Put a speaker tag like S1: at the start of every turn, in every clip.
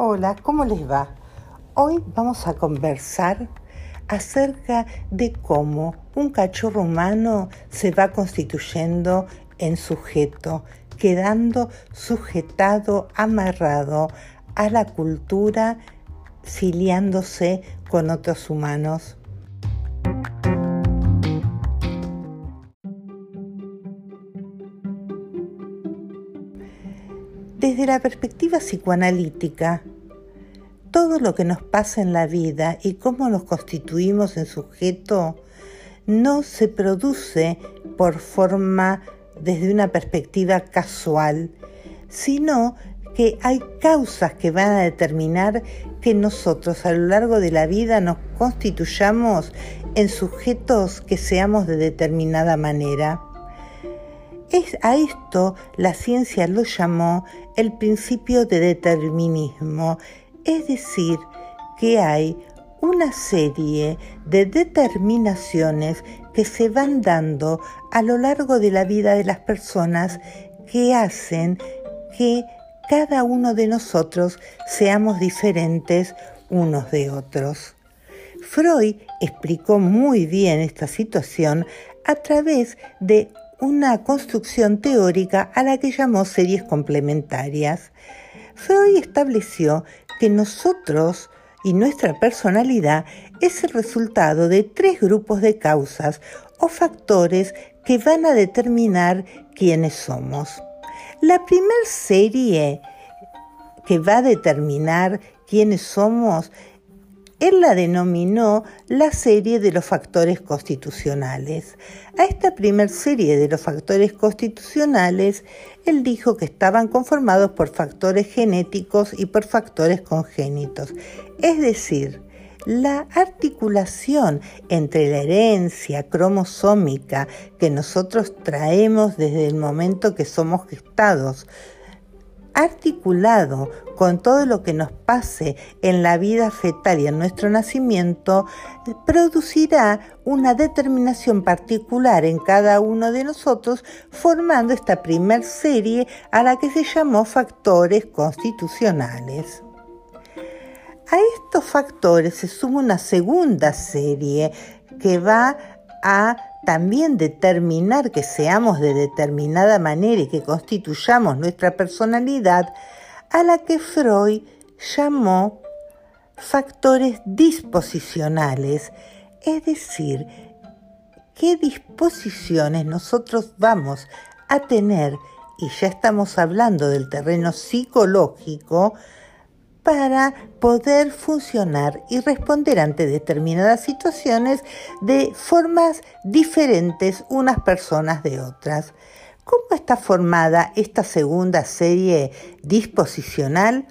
S1: Hola, ¿cómo les va? Hoy vamos a conversar acerca de cómo un cachorro humano se va constituyendo en sujeto, quedando sujetado, amarrado a la cultura, filiándose con otros humanos. Desde la perspectiva psicoanalítica, todo lo que nos pasa en la vida y cómo nos constituimos en sujeto no se produce por forma desde una perspectiva casual, sino que hay causas que van a determinar que nosotros a lo largo de la vida nos constituyamos en sujetos que seamos de determinada manera. Es a esto la ciencia lo llamó el principio de determinismo, es decir, que hay una serie de determinaciones que se van dando a lo largo de la vida de las personas que hacen que cada uno de nosotros seamos diferentes unos de otros. Freud explicó muy bien esta situación a través de una construcción teórica a la que llamó series complementarias. Freud estableció que nosotros y nuestra personalidad es el resultado de tres grupos de causas o factores que van a determinar quiénes somos. La primera serie que va a determinar quiénes somos él la denominó la serie de los factores constitucionales. A esta primer serie de los factores constitucionales, él dijo que estaban conformados por factores genéticos y por factores congénitos. Es decir, la articulación entre la herencia cromosómica que nosotros traemos desde el momento que somos gestados, articulado con todo lo que nos pase en la vida fetal y en nuestro nacimiento, producirá una determinación particular en cada uno de nosotros, formando esta primer serie a la que se llamó factores constitucionales. A estos factores se suma una segunda serie que va a también determinar que seamos de determinada manera y que constituyamos nuestra personalidad, a la que Freud llamó factores disposicionales, es decir, qué disposiciones nosotros vamos a tener, y ya estamos hablando del terreno psicológico, para poder funcionar y responder ante determinadas situaciones de formas diferentes unas personas de otras. ¿Cómo está formada esta segunda serie disposicional?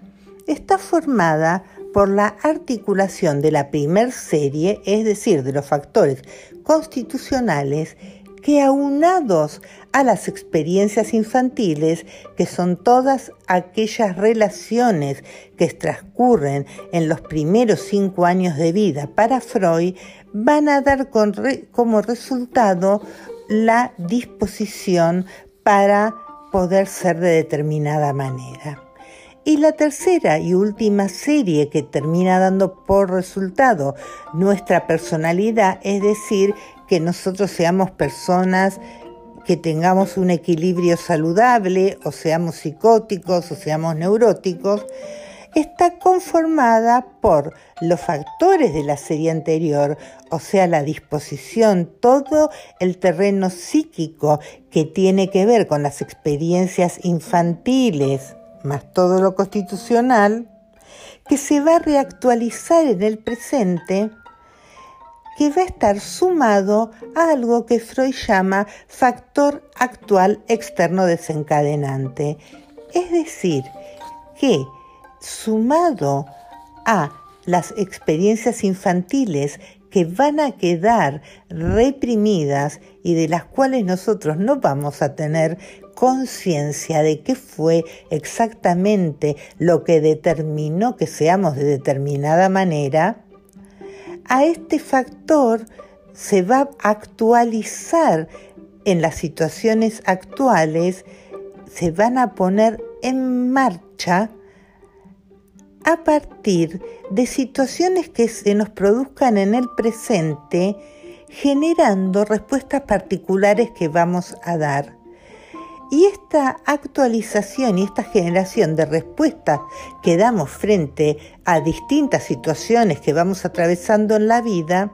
S1: Está formada por la articulación de la primer serie, es decir, de los factores constitucionales que aunados a las experiencias infantiles, que son todas aquellas relaciones que transcurren en los primeros cinco años de vida para Freud, van a dar como resultado la disposición para poder ser de determinada manera. Y la tercera y última serie que termina dando por resultado nuestra personalidad, es decir, que nosotros seamos personas que tengamos un equilibrio saludable, o seamos psicóticos, o seamos neuróticos, está conformada por los factores de la serie anterior, o sea, la disposición, todo el terreno psíquico que tiene que ver con las experiencias infantiles, más todo lo constitucional, que se va a reactualizar en el presente que va a estar sumado a algo que Freud llama factor actual externo desencadenante. Es decir, que sumado a las experiencias infantiles que van a quedar reprimidas y de las cuales nosotros no vamos a tener conciencia de qué fue exactamente lo que determinó que seamos de determinada manera, a este factor se va a actualizar en las situaciones actuales, se van a poner en marcha a partir de situaciones que se nos produzcan en el presente, generando respuestas particulares que vamos a dar. Y esta actualización y esta generación de respuestas que damos frente a distintas situaciones que vamos atravesando en la vida,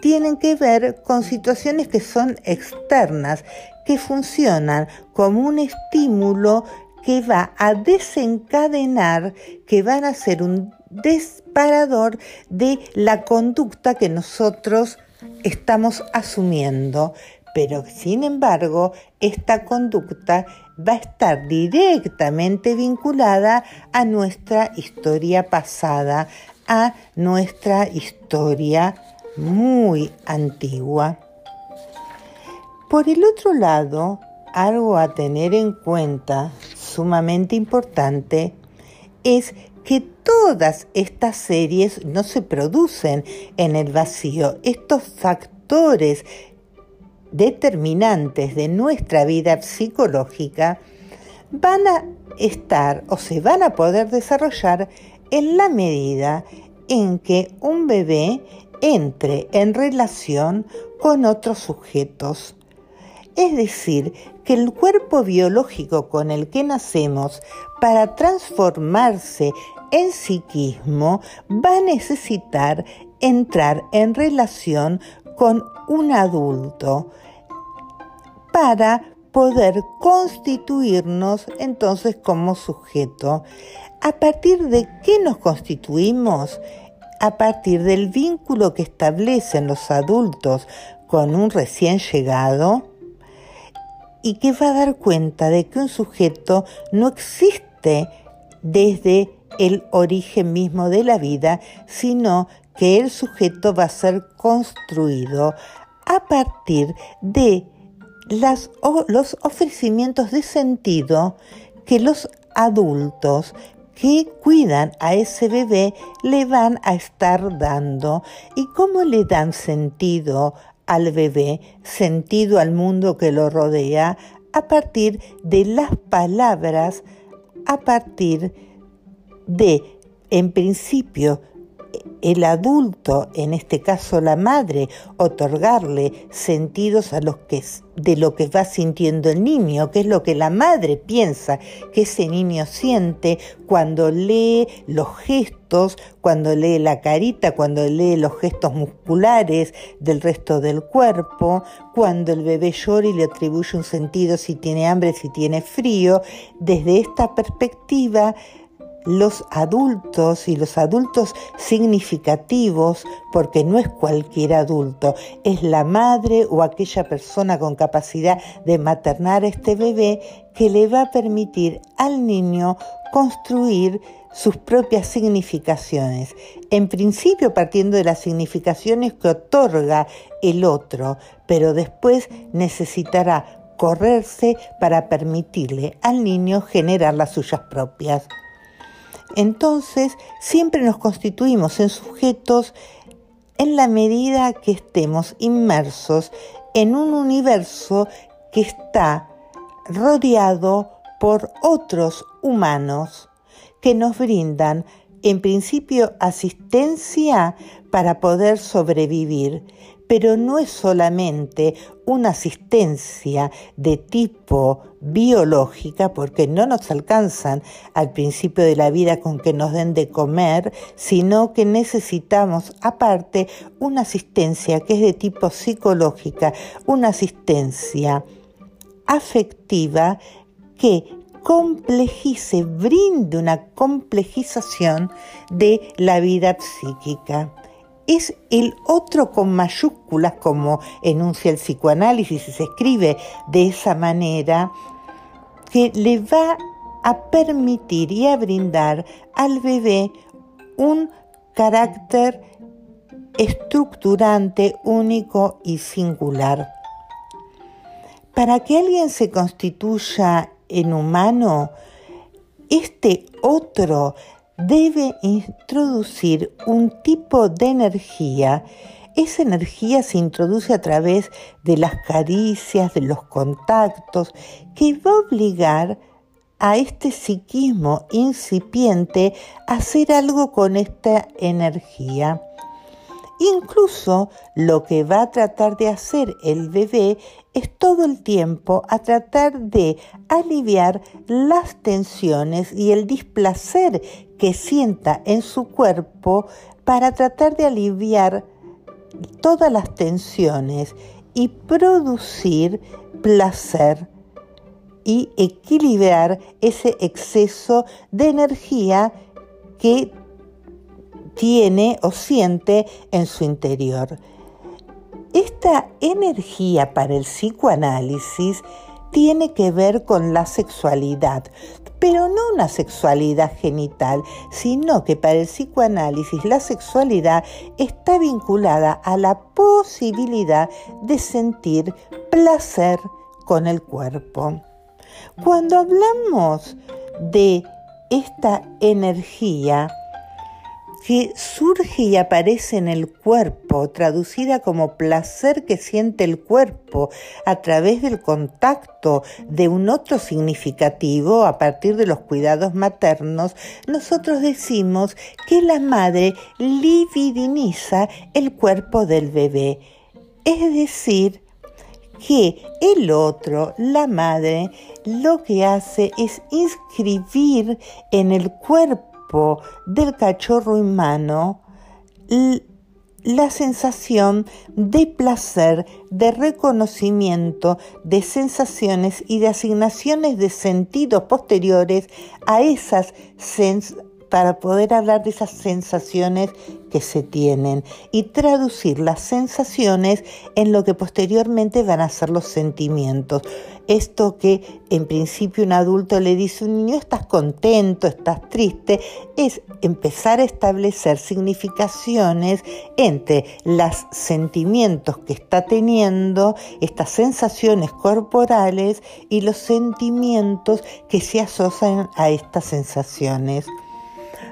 S1: tienen que ver con situaciones que son externas, que funcionan como un estímulo que va a desencadenar, que van a ser un disparador de la conducta que nosotros estamos asumiendo. Pero sin embargo, esta conducta va a estar directamente vinculada a nuestra historia pasada, a nuestra historia muy antigua. Por el otro lado, algo a tener en cuenta sumamente importante es que todas estas series no se producen en el vacío. Estos factores determinantes de nuestra vida psicológica van a estar o se van a poder desarrollar en la medida en que un bebé entre en relación con otros sujetos. Es decir, que el cuerpo biológico con el que nacemos, para transformarse en psiquismo, va a necesitar entrar en relación con un adulto para poder constituirnos entonces como sujeto. ¿A partir de qué nos constituimos? A partir del vínculo que establecen los adultos con un recién llegado, y que va a dar cuenta de que un sujeto no existe desde el origen mismo de la vida, sino que el sujeto va a ser construido a partir de las, los ofrecimientos de sentido que los adultos que cuidan a ese bebé le van a estar dando. Y cómo le dan sentido al bebé, sentido al mundo que lo rodea, a partir de las palabras, a partir de, en principio, el adulto, en este caso la madre, otorgarle sentidos a los que, de lo que va sintiendo el niño, que es lo que la madre piensa que ese niño siente cuando lee los gestos, cuando lee la carita, cuando lee los gestos musculares del resto del cuerpo, cuando el bebé llora y le atribuye un sentido si tiene hambre, si tiene frío. Desde esta perspectiva, los adultos y los adultos significativos, porque no es cualquier adulto, es la madre o aquella persona con capacidad de maternar a este bebé que le va a permitir al niño construir sus propias significaciones, en principio partiendo de las significaciones que otorga el otro, pero después necesitará correrse para permitirle al niño generar las suyas propias entonces siempre nos constituimos en sujetos en la medida que estemos inmersos en un universo que está rodeado por otros humanos que nos brindan en principio asistencia para poder sobrevivir, pero no es solamente una asistencia de tipo biológica, porque no nos alcanzan al principio de la vida con que nos den de comer, sino que necesitamos aparte una asistencia que es de tipo psicológica, una asistencia afectiva que complejice, brinde una complejización de la vida psíquica es el otro con mayúsculas, como enuncia el psicoanálisis y se escribe de esa manera, que le va a permitir y a brindar al bebé un carácter estructurante, único y singular. Para que alguien se constituya en humano, este otro debe introducir un tipo de energía. Esa energía se introduce a través de las caricias, de los contactos, que va a obligar a este psiquismo incipiente hacer algo con esta energía. Incluso lo que va a tratar de hacer el bebé es todo el tiempo a tratar de aliviar las tensiones y el displacer que sienta en su cuerpo para tratar de aliviar todas las tensiones y producir placer y equilibrar ese exceso de energía que tiene o siente en su interior. Esta energía para el psicoanálisis tiene que ver con la sexualidad, pero no una sexualidad genital, sino que para el psicoanálisis la sexualidad está vinculada a la posibilidad de sentir placer con el cuerpo. Cuando hablamos de esta energía, que surge y aparece en el cuerpo, traducida como placer que siente el cuerpo a través del contacto de un otro significativo a partir de los cuidados maternos, nosotros decimos que la madre libidiniza el cuerpo del bebé. Es decir, que el otro, la madre, lo que hace es inscribir en el cuerpo del cachorro humano la sensación de placer, de reconocimiento, de sensaciones y de asignaciones de sentidos posteriores a esas sensaciones para poder hablar de esas sensaciones que se tienen y traducir las sensaciones en lo que posteriormente van a ser los sentimientos. Esto que en principio un adulto le dice a un niño, estás contento, estás triste, es empezar a establecer significaciones entre los sentimientos que está teniendo, estas sensaciones corporales y los sentimientos que se asocian a estas sensaciones.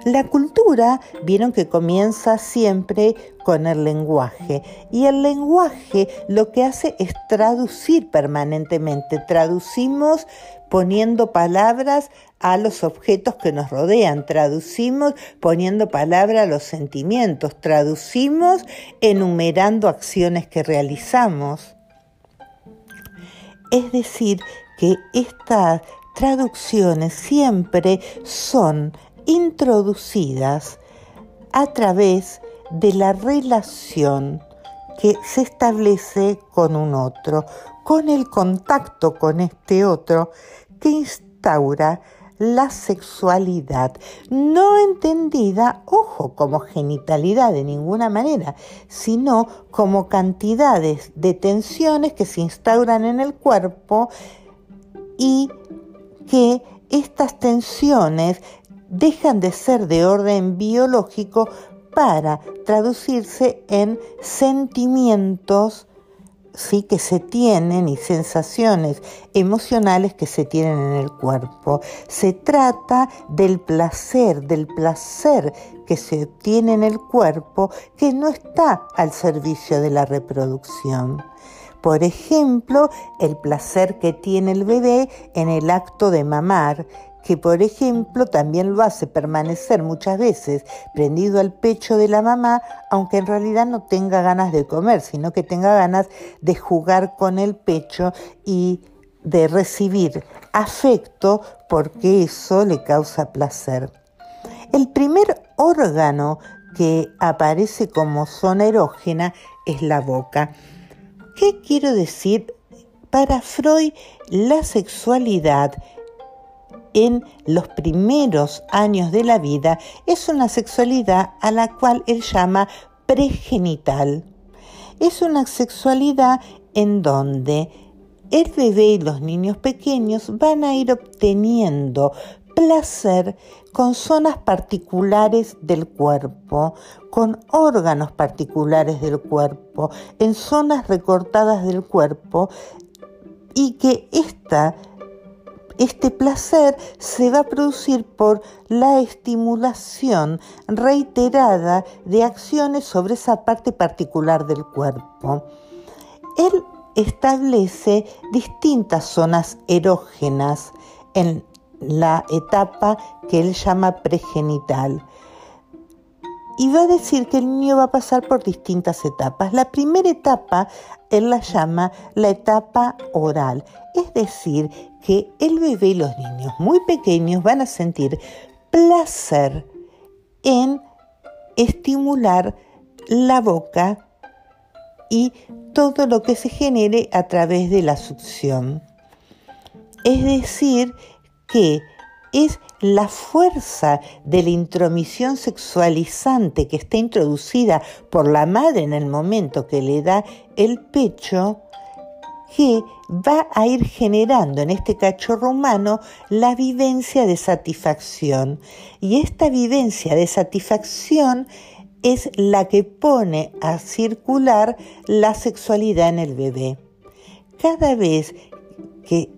S1: La cultura, vieron que comienza siempre con el lenguaje y el lenguaje lo que hace es traducir permanentemente. Traducimos poniendo palabras a los objetos que nos rodean, traducimos poniendo palabras a los sentimientos, traducimos enumerando acciones que realizamos. Es decir, que estas traducciones siempre son introducidas a través de la relación que se establece con un otro, con el contacto con este otro que instaura la sexualidad, no entendida, ojo, como genitalidad de ninguna manera, sino como cantidades de tensiones que se instauran en el cuerpo y que estas tensiones dejan de ser de orden biológico para traducirse en sentimientos sí que se tienen y sensaciones emocionales que se tienen en el cuerpo. Se trata del placer, del placer que se obtiene en el cuerpo que no está al servicio de la reproducción. Por ejemplo, el placer que tiene el bebé en el acto de mamar, que por ejemplo también lo hace permanecer muchas veces prendido al pecho de la mamá, aunque en realidad no tenga ganas de comer, sino que tenga ganas de jugar con el pecho y de recibir afecto porque eso le causa placer. El primer órgano que aparece como zona erógena es la boca. ¿Qué quiero decir? Para Freud, la sexualidad en los primeros años de la vida es una sexualidad a la cual él llama pregenital. Es una sexualidad en donde el bebé y los niños pequeños van a ir obteniendo placer con zonas particulares del cuerpo, con órganos particulares del cuerpo, en zonas recortadas del cuerpo, y que esta este placer se va a producir por la estimulación reiterada de acciones sobre esa parte particular del cuerpo. Él establece distintas zonas erógenas en la etapa que él llama pregenital. Y va a decir que el niño va a pasar por distintas etapas. La primera etapa él la llama la etapa oral, es decir, que el bebé y los niños muy pequeños van a sentir placer en estimular la boca y todo lo que se genere a través de la succión. Es decir, que es la fuerza de la intromisión sexualizante que está introducida por la madre en el momento que le da el pecho, que va a ir generando en este cachorro humano la vivencia de satisfacción. Y esta vivencia de satisfacción es la que pone a circular la sexualidad en el bebé. Cada vez que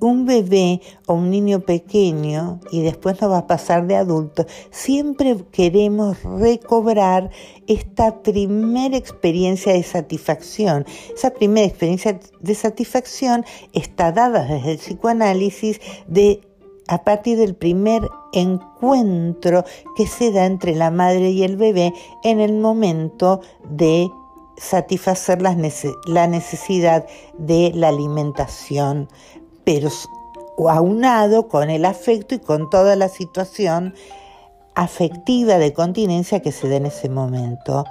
S1: un bebé o un niño pequeño, y después nos va a pasar de adulto, siempre queremos recobrar esta primera experiencia de satisfacción. Esa primera experiencia de satisfacción está dada desde el psicoanálisis de a partir del primer encuentro que se da entre la madre y el bebé en el momento de satisfacer la necesidad de la alimentación pero aunado con el afecto y con toda la situación afectiva de continencia que se da en ese momento.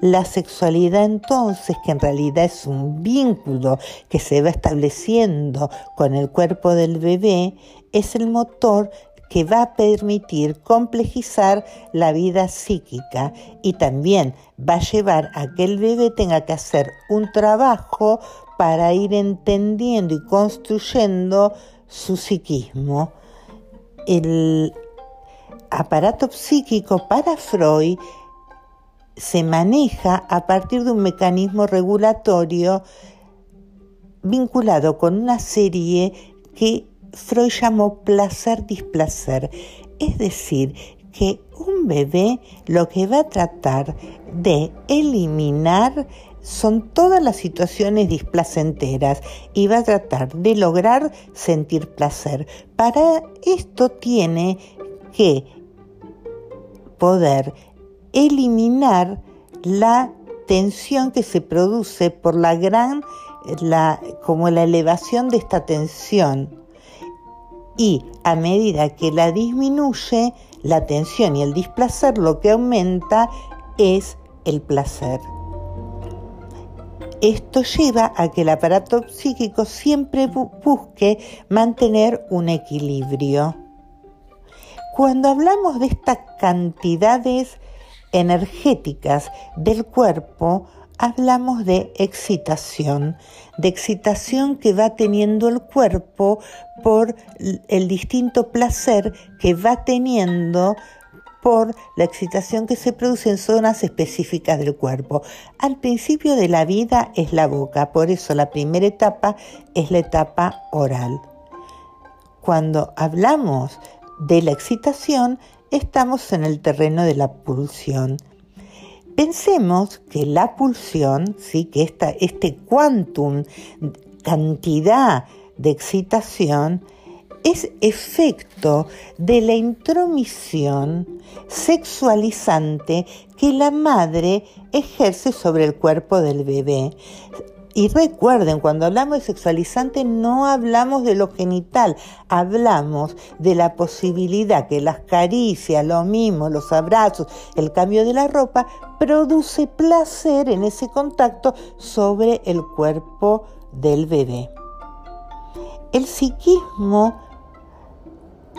S1: La sexualidad entonces, que en realidad es un vínculo que se va estableciendo con el cuerpo del bebé, es el motor que va a permitir complejizar la vida psíquica y también va a llevar a que el bebé tenga que hacer un trabajo para ir entendiendo y construyendo su psiquismo. El aparato psíquico para Freud se maneja a partir de un mecanismo regulatorio vinculado con una serie que Freud llamó placer-displacer, es decir, que un bebé lo que va a tratar de eliminar son todas las situaciones displacenteras y va a tratar de lograr sentir placer. Para esto tiene que poder eliminar la tensión que se produce por la gran, la, como la elevación de esta tensión. Y a medida que la disminuye, la tensión y el displacer, lo que aumenta es el placer. Esto lleva a que el aparato psíquico siempre busque mantener un equilibrio. Cuando hablamos de estas cantidades energéticas del cuerpo, hablamos de excitación, de excitación que va teniendo el cuerpo por el distinto placer que va teniendo por la excitación que se produce en zonas específicas del cuerpo. Al principio de la vida es la boca, por eso la primera etapa es la etapa oral. Cuando hablamos de la excitación, estamos en el terreno de la pulsión. Pensemos que la pulsión, ¿sí? que esta, este quantum, cantidad de excitación, es efecto de la intromisión sexualizante que la madre ejerce sobre el cuerpo del bebé. Y recuerden, cuando hablamos de sexualizante no hablamos de lo genital, hablamos de la posibilidad que las caricias, lo mismo, los abrazos, el cambio de la ropa, produce placer en ese contacto sobre el cuerpo del bebé. El psiquismo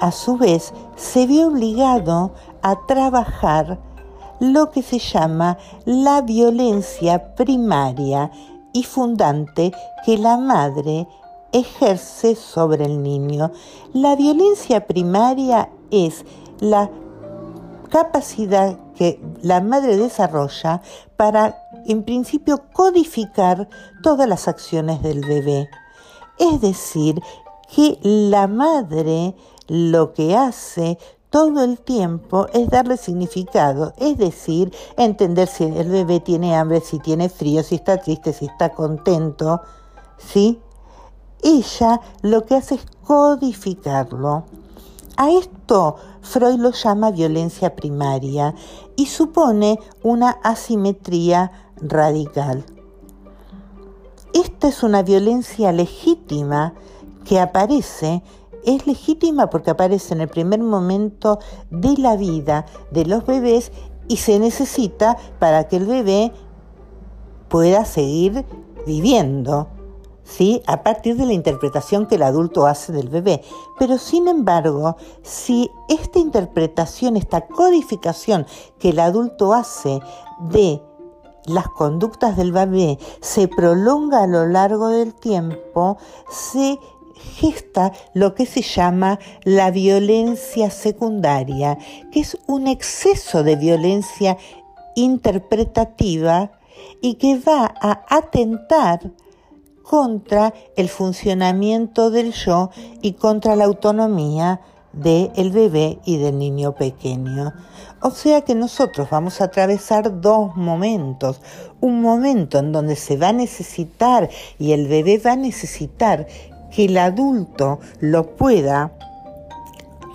S1: a su vez se ve obligado a trabajar lo que se llama la violencia primaria y fundante que la madre ejerce sobre el niño. La violencia primaria es la capacidad que la madre desarrolla para, en principio, codificar todas las acciones del bebé. Es decir, que la madre lo que hace todo el tiempo es darle significado, es decir, entender si el bebé tiene hambre, si tiene frío, si está triste, si está contento, ¿sí? Ella lo que hace es codificarlo. A esto Freud lo llama violencia primaria y supone una asimetría radical. Esta es una violencia legítima que aparece, es legítima porque aparece en el primer momento de la vida de los bebés y se necesita para que el bebé pueda seguir viviendo. ¿Sí? a partir de la interpretación que el adulto hace del bebé. Pero sin embargo, si esta interpretación, esta codificación que el adulto hace de las conductas del bebé se prolonga a lo largo del tiempo, se gesta lo que se llama la violencia secundaria, que es un exceso de violencia interpretativa y que va a atentar contra el funcionamiento del yo y contra la autonomía del bebé y del niño pequeño. O sea que nosotros vamos a atravesar dos momentos. Un momento en donde se va a necesitar y el bebé va a necesitar que el adulto lo pueda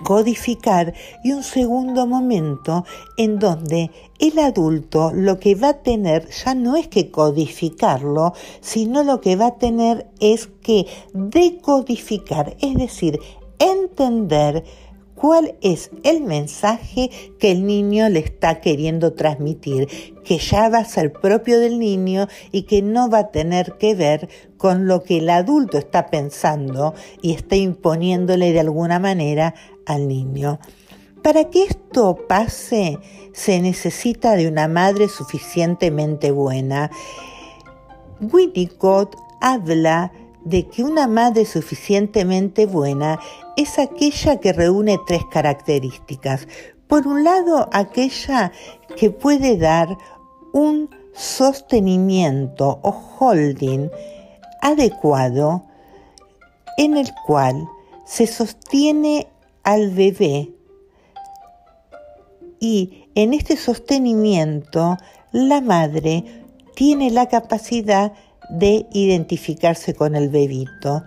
S1: codificar y un segundo momento en donde el adulto lo que va a tener ya no es que codificarlo, sino lo que va a tener es que decodificar, es decir, entender cuál es el mensaje que el niño le está queriendo transmitir, que ya va a ser propio del niño y que no va a tener que ver con lo que el adulto está pensando y está imponiéndole de alguna manera al niño. Para que esto pase se necesita de una madre suficientemente buena. Winnicott habla de que una madre suficientemente buena es aquella que reúne tres características. Por un lado, aquella que puede dar un sostenimiento o holding adecuado en el cual se sostiene al bebé y en este sostenimiento la madre tiene la capacidad de identificarse con el bebito,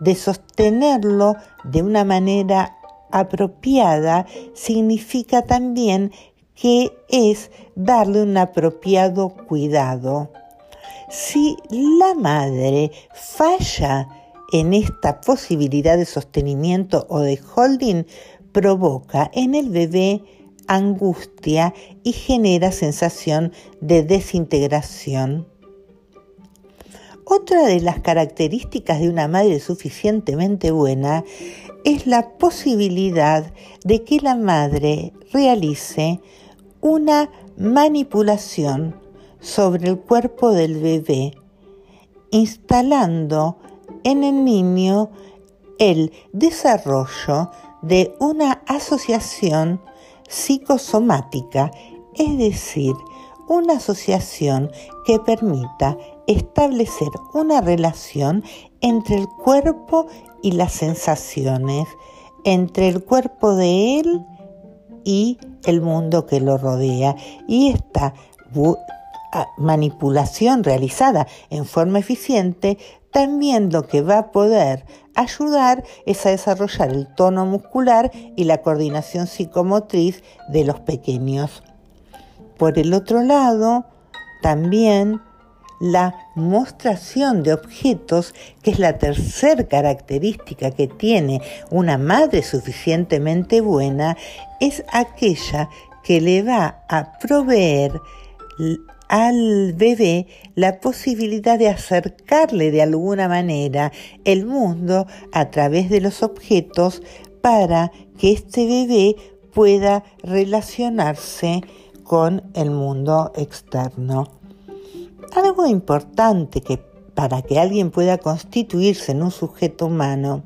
S1: de sostenerlo de una manera apropiada, significa también que es darle un apropiado cuidado. Si la madre falla en esta posibilidad de sostenimiento o de holding, provoca en el bebé angustia y genera sensación de desintegración. Otra de las características de una madre suficientemente buena es la posibilidad de que la madre realice una manipulación sobre el cuerpo del bebé, instalando en el niño el desarrollo de una asociación psicosomática, es decir, una asociación que permita establecer una relación entre el cuerpo y las sensaciones, entre el cuerpo de él y el mundo que lo rodea. Y esta manipulación realizada en forma eficiente también lo que va a poder ayudar es a desarrollar el tono muscular y la coordinación psicomotriz de los pequeños. Por el otro lado, también la mostración de objetos, que es la tercera característica que tiene una madre suficientemente buena, es aquella que le va a proveer al bebé la posibilidad de acercarle de alguna manera el mundo a través de los objetos para que este bebé pueda relacionarse con el mundo externo. Algo importante que para que alguien pueda constituirse en un sujeto humano,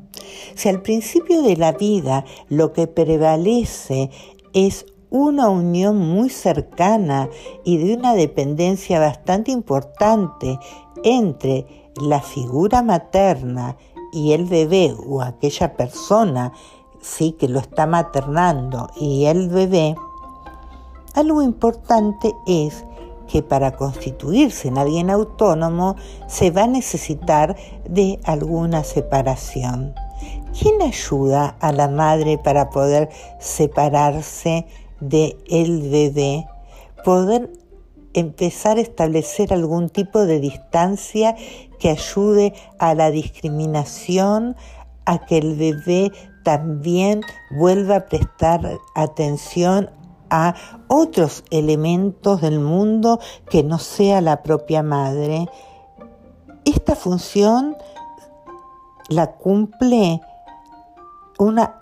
S1: si al principio de la vida lo que prevalece es una unión muy cercana y de una dependencia bastante importante entre la figura materna y el bebé o aquella persona sí que lo está maternando y el bebé, algo importante es que para constituirse en alguien autónomo se va a necesitar de alguna separación ¿Quién ayuda a la madre para poder separarse de el bebé? Poder empezar a establecer algún tipo de distancia que ayude a la discriminación, a que el bebé también vuelva a prestar atención a otros elementos del mundo que no sea la propia madre. Esta función la cumple una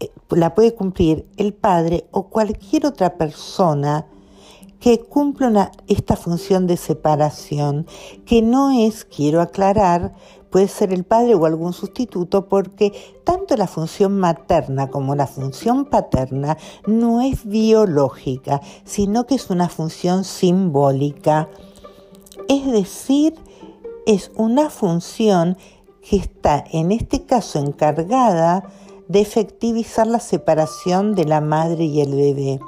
S1: eh, la puede cumplir el padre o cualquier otra persona que cumpla esta función de separación, que no es, quiero aclarar, puede ser el padre o algún sustituto, porque tanto la función materna como la función paterna no es biológica, sino que es una función simbólica. Es decir, es una función que está en este caso encargada de efectivizar la separación de la madre y el bebé.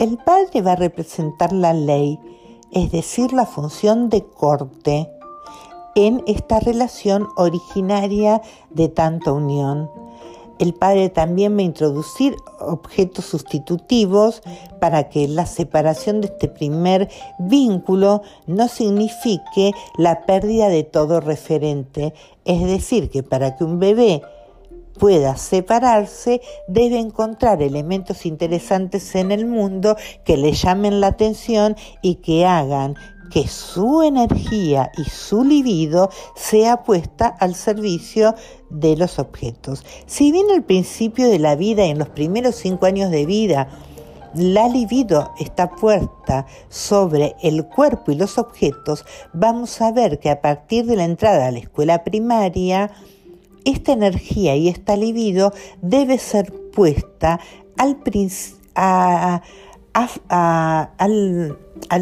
S1: El padre va a representar la ley, es decir, la función de corte en esta relación originaria de tanta unión. El padre también va a introducir objetos sustitutivos para que la separación de este primer vínculo no signifique la pérdida de todo referente. Es decir, que para que un bebé pueda separarse, debe encontrar elementos interesantes en el mundo que le llamen la atención y que hagan que su energía y su libido sea puesta al servicio de los objetos. Si bien al principio de la vida en los primeros cinco años de vida, la libido está puesta sobre el cuerpo y los objetos, vamos a ver que a partir de la entrada a la escuela primaria, esta energía y esta libido debe ser puesta al,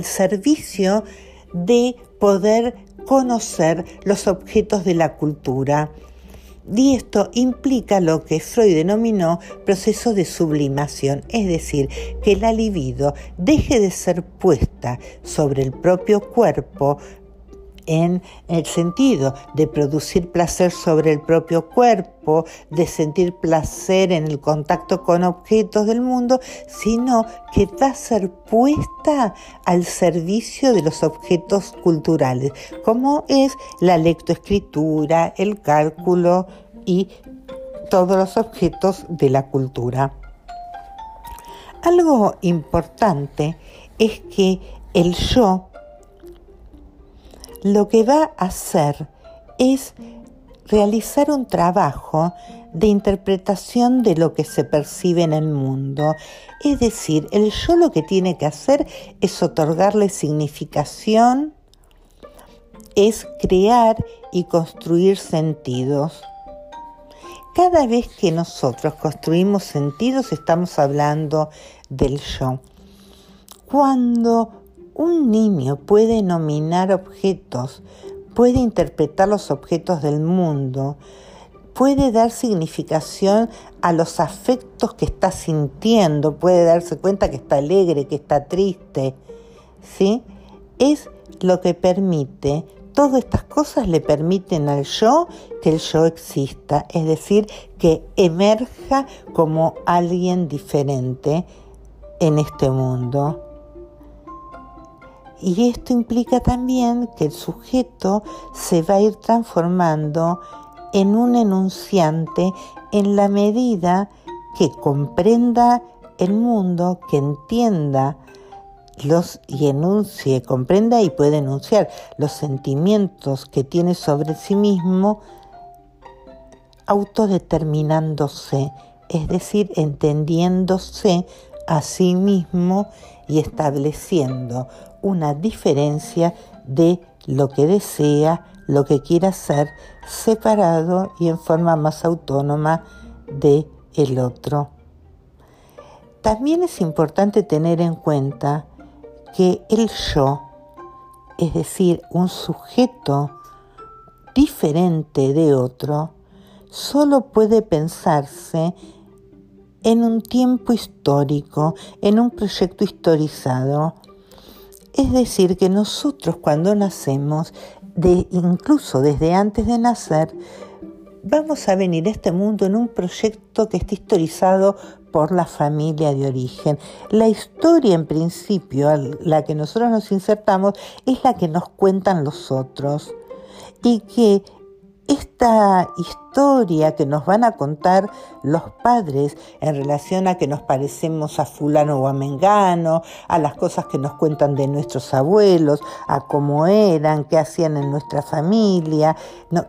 S1: servicio de poder conocer los objetos de la cultura. Y esto implica lo que Freud denominó proceso de sublimación, es decir, que la libido deje de ser puesta sobre el propio cuerpo en el sentido de producir placer sobre el propio cuerpo, de sentir placer en el contacto con objetos del mundo, sino que va a ser puesta al servicio de los objetos culturales, como es la lectoescritura, el cálculo y todos los objetos de la cultura. Algo importante es que el yo lo que va a hacer es realizar un trabajo de interpretación de lo que se percibe en el mundo. Es decir, el yo lo que tiene que hacer es otorgarle significación, es crear y construir sentidos. Cada vez que nosotros construimos sentidos estamos hablando del yo. Cuando un niño puede nominar objetos, puede interpretar los objetos del mundo, puede dar significación a los afectos que está sintiendo, puede darse cuenta que está alegre, que está triste, ¿sí? Es lo que permite, todas estas cosas le permiten al yo que el yo exista, es decir, que emerja como alguien diferente en este mundo. Y esto implica también que el sujeto se va a ir transformando en un enunciante en la medida que comprenda el mundo, que entienda los y enuncie, comprenda y puede enunciar los sentimientos que tiene sobre sí mismo, autodeterminándose, es decir, entendiéndose a sí mismo y estableciendo una diferencia de lo que desea, lo que quiere hacer, separado y en forma más autónoma de el otro. También es importante tener en cuenta que el yo, es decir, un sujeto diferente de otro, solo puede pensarse en un tiempo histórico, en un proyecto historizado. Es decir, que nosotros cuando nacemos, de, incluso desde antes de nacer, vamos a venir a este mundo en un proyecto que está historizado por la familia de origen. La historia en principio, la que nosotros nos insertamos, es la que nos cuentan los otros y que esta historia que nos van a contar los padres en relación a que nos parecemos a fulano o a mengano, a las cosas que nos cuentan de nuestros abuelos, a cómo eran, qué hacían en nuestra familia,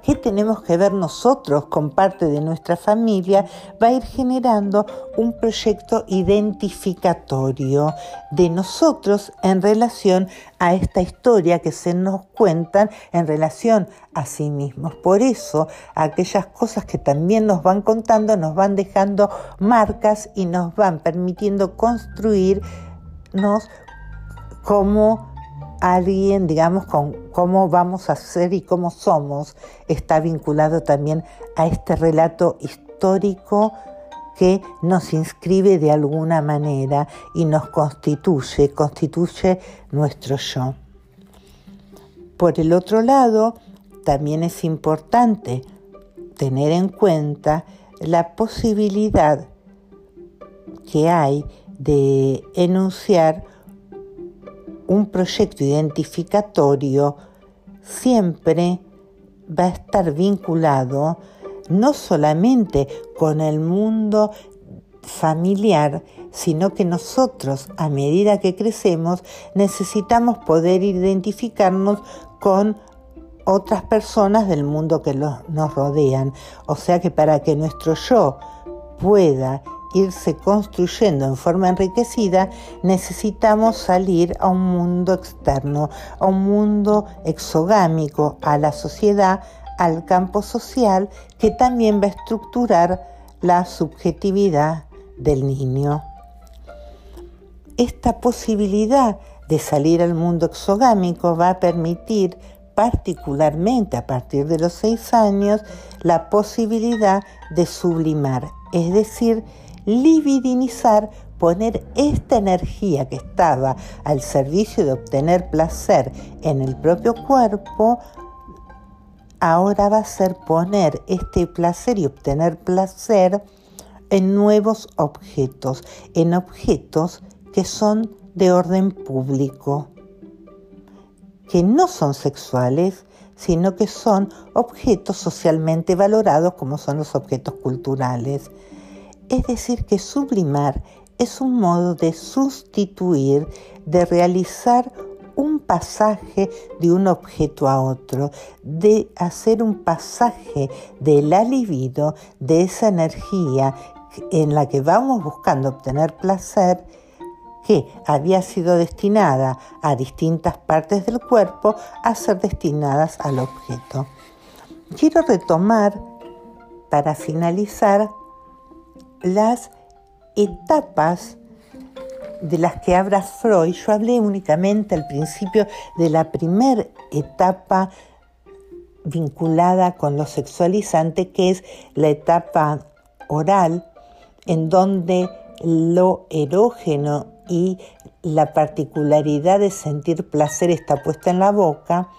S1: qué tenemos que ver nosotros con parte de nuestra familia, va a ir generando un proyecto identificatorio de nosotros en relación a esta historia que se nos cuentan en relación a sí mismos. Por eso, aquellas cosas que también nos van contando nos van dejando marcas y nos van permitiendo construirnos como alguien, digamos, con cómo vamos a ser y cómo somos, está vinculado también a este relato histórico que nos inscribe de alguna manera y nos constituye, constituye nuestro yo. Por el otro lado, también es importante tener en cuenta la posibilidad que hay de enunciar un proyecto identificatorio siempre va a estar vinculado no solamente con el mundo familiar, sino que nosotros, a medida que crecemos, necesitamos poder identificarnos con otras personas del mundo que nos rodean. O sea que para que nuestro yo pueda irse construyendo en forma enriquecida, necesitamos salir a un mundo externo, a un mundo exogámico, a la sociedad, al campo social que también va a estructurar la subjetividad del niño. Esta posibilidad de salir al mundo exogámico va a permitir particularmente a partir de los seis años la posibilidad de sublimar, es decir, libidinizar, poner esta energía que estaba al servicio de obtener placer en el propio cuerpo ahora va a ser poner este placer y obtener placer en nuevos objetos, en objetos que son de orden público, que no son sexuales, sino que son objetos socialmente valorados como son los objetos culturales. Es decir, que sublimar es un modo de sustituir, de realizar un pasaje de un objeto a otro, de hacer un pasaje del libido, de esa energía en la que vamos buscando obtener placer, que había sido destinada a distintas partes del cuerpo, a ser destinadas al objeto. Quiero retomar, para finalizar, las etapas de las que habla Freud, yo hablé únicamente al principio de la primera etapa vinculada con lo sexualizante, que es la etapa oral, en donde lo erógeno y la particularidad de sentir placer está puesta en la boca,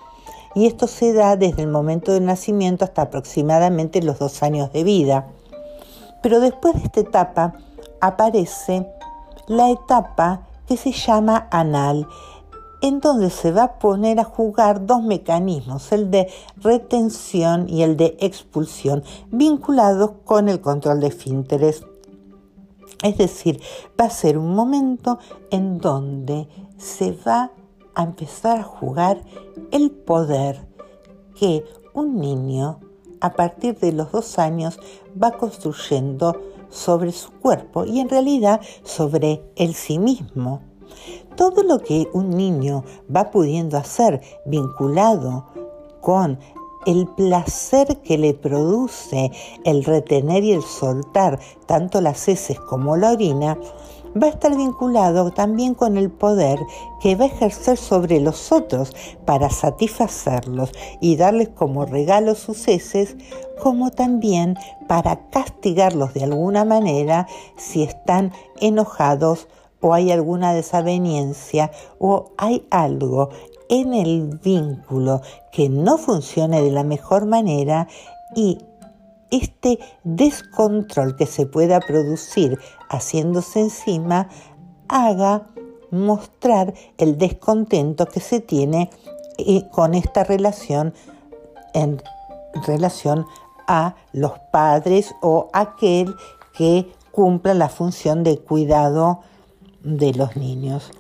S1: y esto se da desde el momento del nacimiento hasta aproximadamente los dos años de vida. Pero después de esta etapa aparece la etapa que se llama anal, en donde se va a poner a jugar dos mecanismos, el de retención y el de expulsión, vinculados con el control de esfínteres. Es decir, va a ser un momento en donde se va a empezar a jugar el poder que un niño a partir de los dos años va construyendo sobre su cuerpo y en realidad sobre el sí mismo. Todo lo que un niño va pudiendo hacer vinculado con el placer que le produce el retener y el soltar tanto las heces como la orina, va a estar vinculado también con el poder que va a ejercer sobre los otros para satisfacerlos y darles como regalo sus heces, como también para castigarlos de alguna manera si están enojados o hay alguna desaveniencia o hay algo en el vínculo que no funcione de la mejor manera y este descontrol que se pueda producir haciéndose encima haga mostrar el descontento que se tiene eh, con esta relación en relación a los padres o aquel que cumpla la función de cuidado de los niños.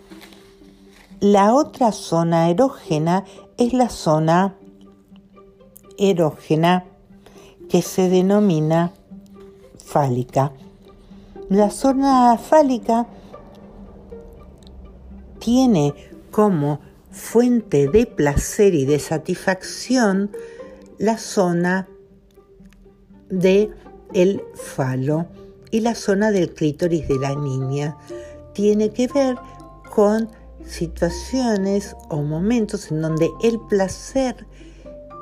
S1: La otra zona erógena es la zona erógena que se denomina fálica. La zona fálica tiene como fuente de placer y de satisfacción la zona de el falo y la zona del clítoris de la niña. Tiene que ver con situaciones o momentos en donde el placer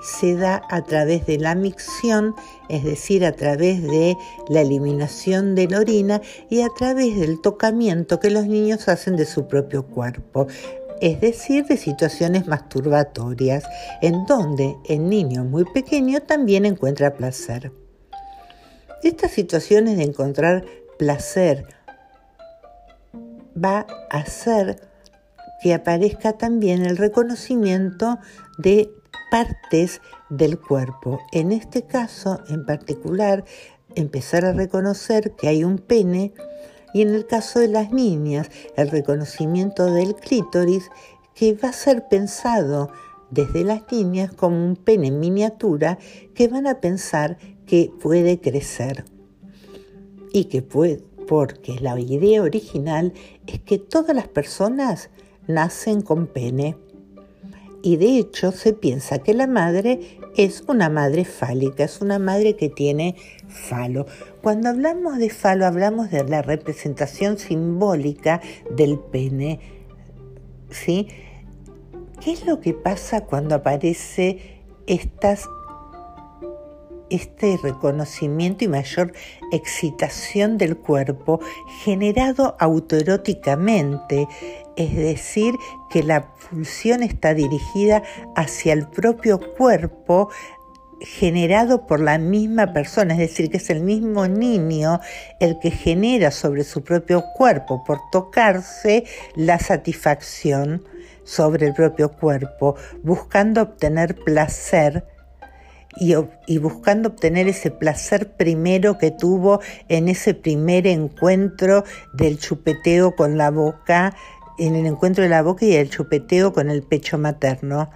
S1: se da a través de la micción, es decir, a través de la eliminación de la orina y a través del tocamiento que los niños hacen de su propio cuerpo, es decir, de situaciones masturbatorias, en donde el niño muy pequeño también encuentra placer. Estas situaciones de encontrar placer va a hacer que aparezca también el reconocimiento de partes del cuerpo. En este caso, en particular, empezar a reconocer que hay un pene y en el caso de las niñas, el reconocimiento del clítoris que va a ser pensado desde las niñas como un pene en miniatura que van a pensar que puede crecer y que puede, porque la idea original es que todas las personas nacen con pene y de hecho se piensa que la madre es una madre fálica, es una madre que tiene falo. Cuando hablamos de falo hablamos de la representación simbólica del pene. ¿Sí? ¿Qué es lo que pasa cuando aparece estas este reconocimiento y mayor excitación del cuerpo generado autoeróticamente, es decir, que la pulsión está dirigida hacia el propio cuerpo generado por la misma persona, es decir, que es el mismo niño el que genera sobre su propio cuerpo por tocarse la satisfacción sobre el propio cuerpo, buscando obtener placer y, buscando obtener ese placer primero que tuvo en ese primer encuentro del chupeteo con la boca, en el encuentro de la boca y el chupeteo con el pecho materno.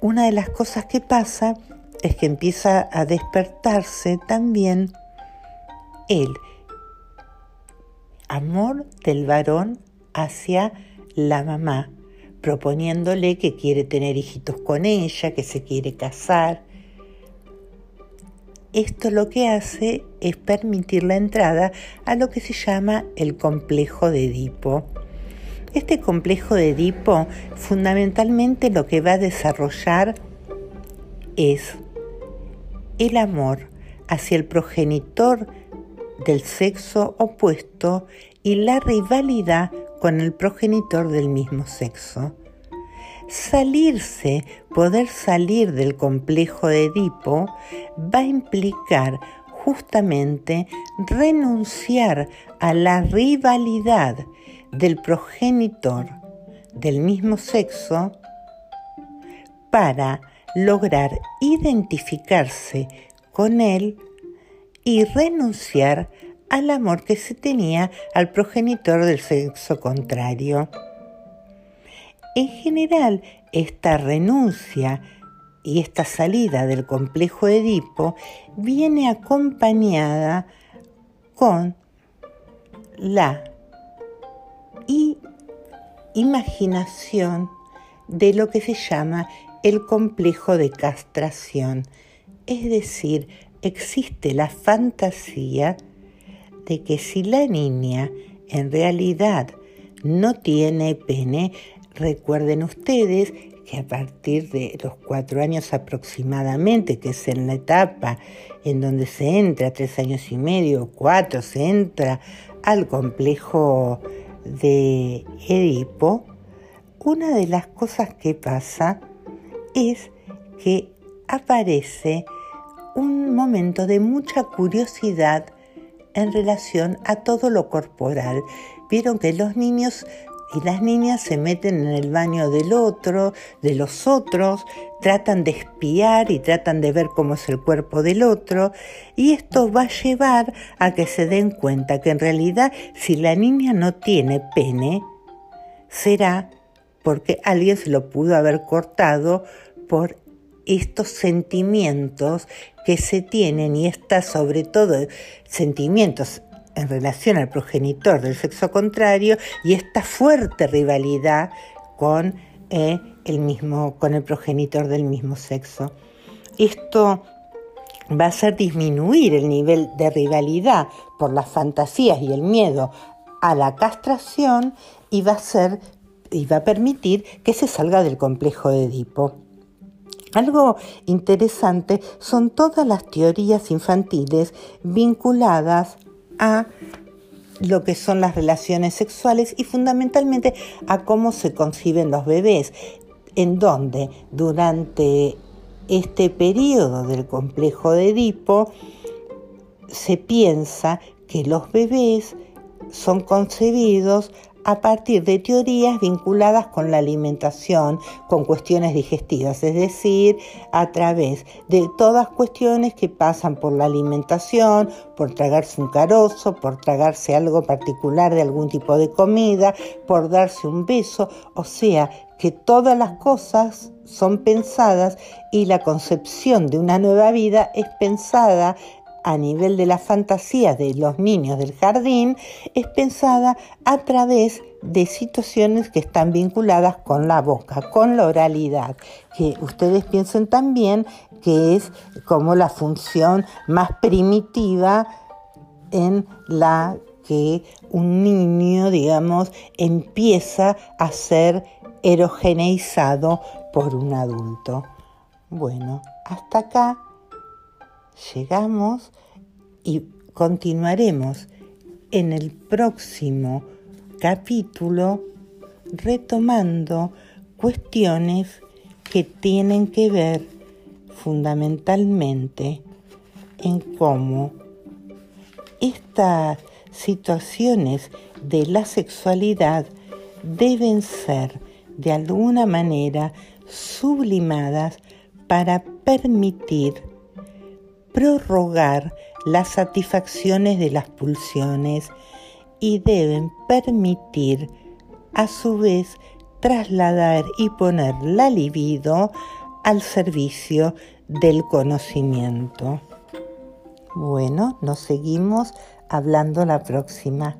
S1: Una de las cosas que pasa es que empieza a despertarse también el amor del varón hacia la mamá proponiéndole que quiere tener hijitos con ella, que se quiere casar. Esto lo que hace es permitir la entrada a lo que se llama el complejo de Edipo. Este complejo de Edipo fundamentalmente lo que va a desarrollar es el amor hacia el progenitor del sexo opuesto y la rivalidad con el progenitor del mismo sexo. Salirse, poder salir del complejo de Edipo, va a implicar justamente renunciar a la rivalidad del progenitor del mismo sexo para lograr identificarse con él y renunciar al amor que se tenía al progenitor del sexo contrario. En general, esta renuncia y esta salida del complejo Edipo viene acompañada con la imaginación de lo que se llama el complejo de castración. Es decir, existe la fantasía de que si la niña en realidad no tiene pene, recuerden ustedes que a partir de los cuatro años aproximadamente, que es en la etapa en donde se entra, tres años y medio, cuatro, se entra al complejo de Edipo, una de las cosas que pasa es que aparece un momento de mucha curiosidad en relación a todo lo corporal. Vieron que los niños y las niñas se meten en el baño del otro, de los otros, tratan de espiar y tratan de ver cómo es el cuerpo del otro, y esto va a llevar a que se den cuenta que en realidad si la niña no tiene pene, será porque alguien se lo pudo haber cortado por estos sentimientos que se tienen y está sobre todo sentimientos en relación al progenitor del sexo contrario y esta fuerte rivalidad con, eh, el, mismo, con el progenitor del mismo sexo. Esto va a hacer disminuir el nivel de rivalidad por las fantasías y el miedo a la castración y va a ser y va a permitir que se salga del complejo de Edipo. Algo interesante son todas las teorías infantiles vinculadas a lo que son las relaciones sexuales y fundamentalmente a cómo se conciben los bebés, en donde durante este periodo del complejo de Edipo se piensa que los bebés son concebidos a partir de teorías vinculadas con la alimentación, con cuestiones digestivas, es decir, a través de todas cuestiones que pasan por la alimentación, por tragarse un carozo, por tragarse algo particular de algún tipo de comida, por darse un beso, o sea, que todas las cosas son pensadas y la concepción de una nueva vida es pensada a nivel de la fantasía de los niños del jardín es pensada a través de situaciones que están vinculadas con la boca, con la oralidad, que ustedes piensen también que es como la función más primitiva en la que un niño, digamos, empieza a ser erogeneizado por un adulto. Bueno, hasta acá llegamos y continuaremos en el próximo capítulo retomando cuestiones que tienen que ver fundamentalmente en cómo estas situaciones de la sexualidad deben ser de alguna manera sublimadas para permitir prorrogar las satisfacciones de las pulsiones y deben permitir a su vez trasladar y poner la libido al servicio del conocimiento. Bueno, nos seguimos hablando la próxima.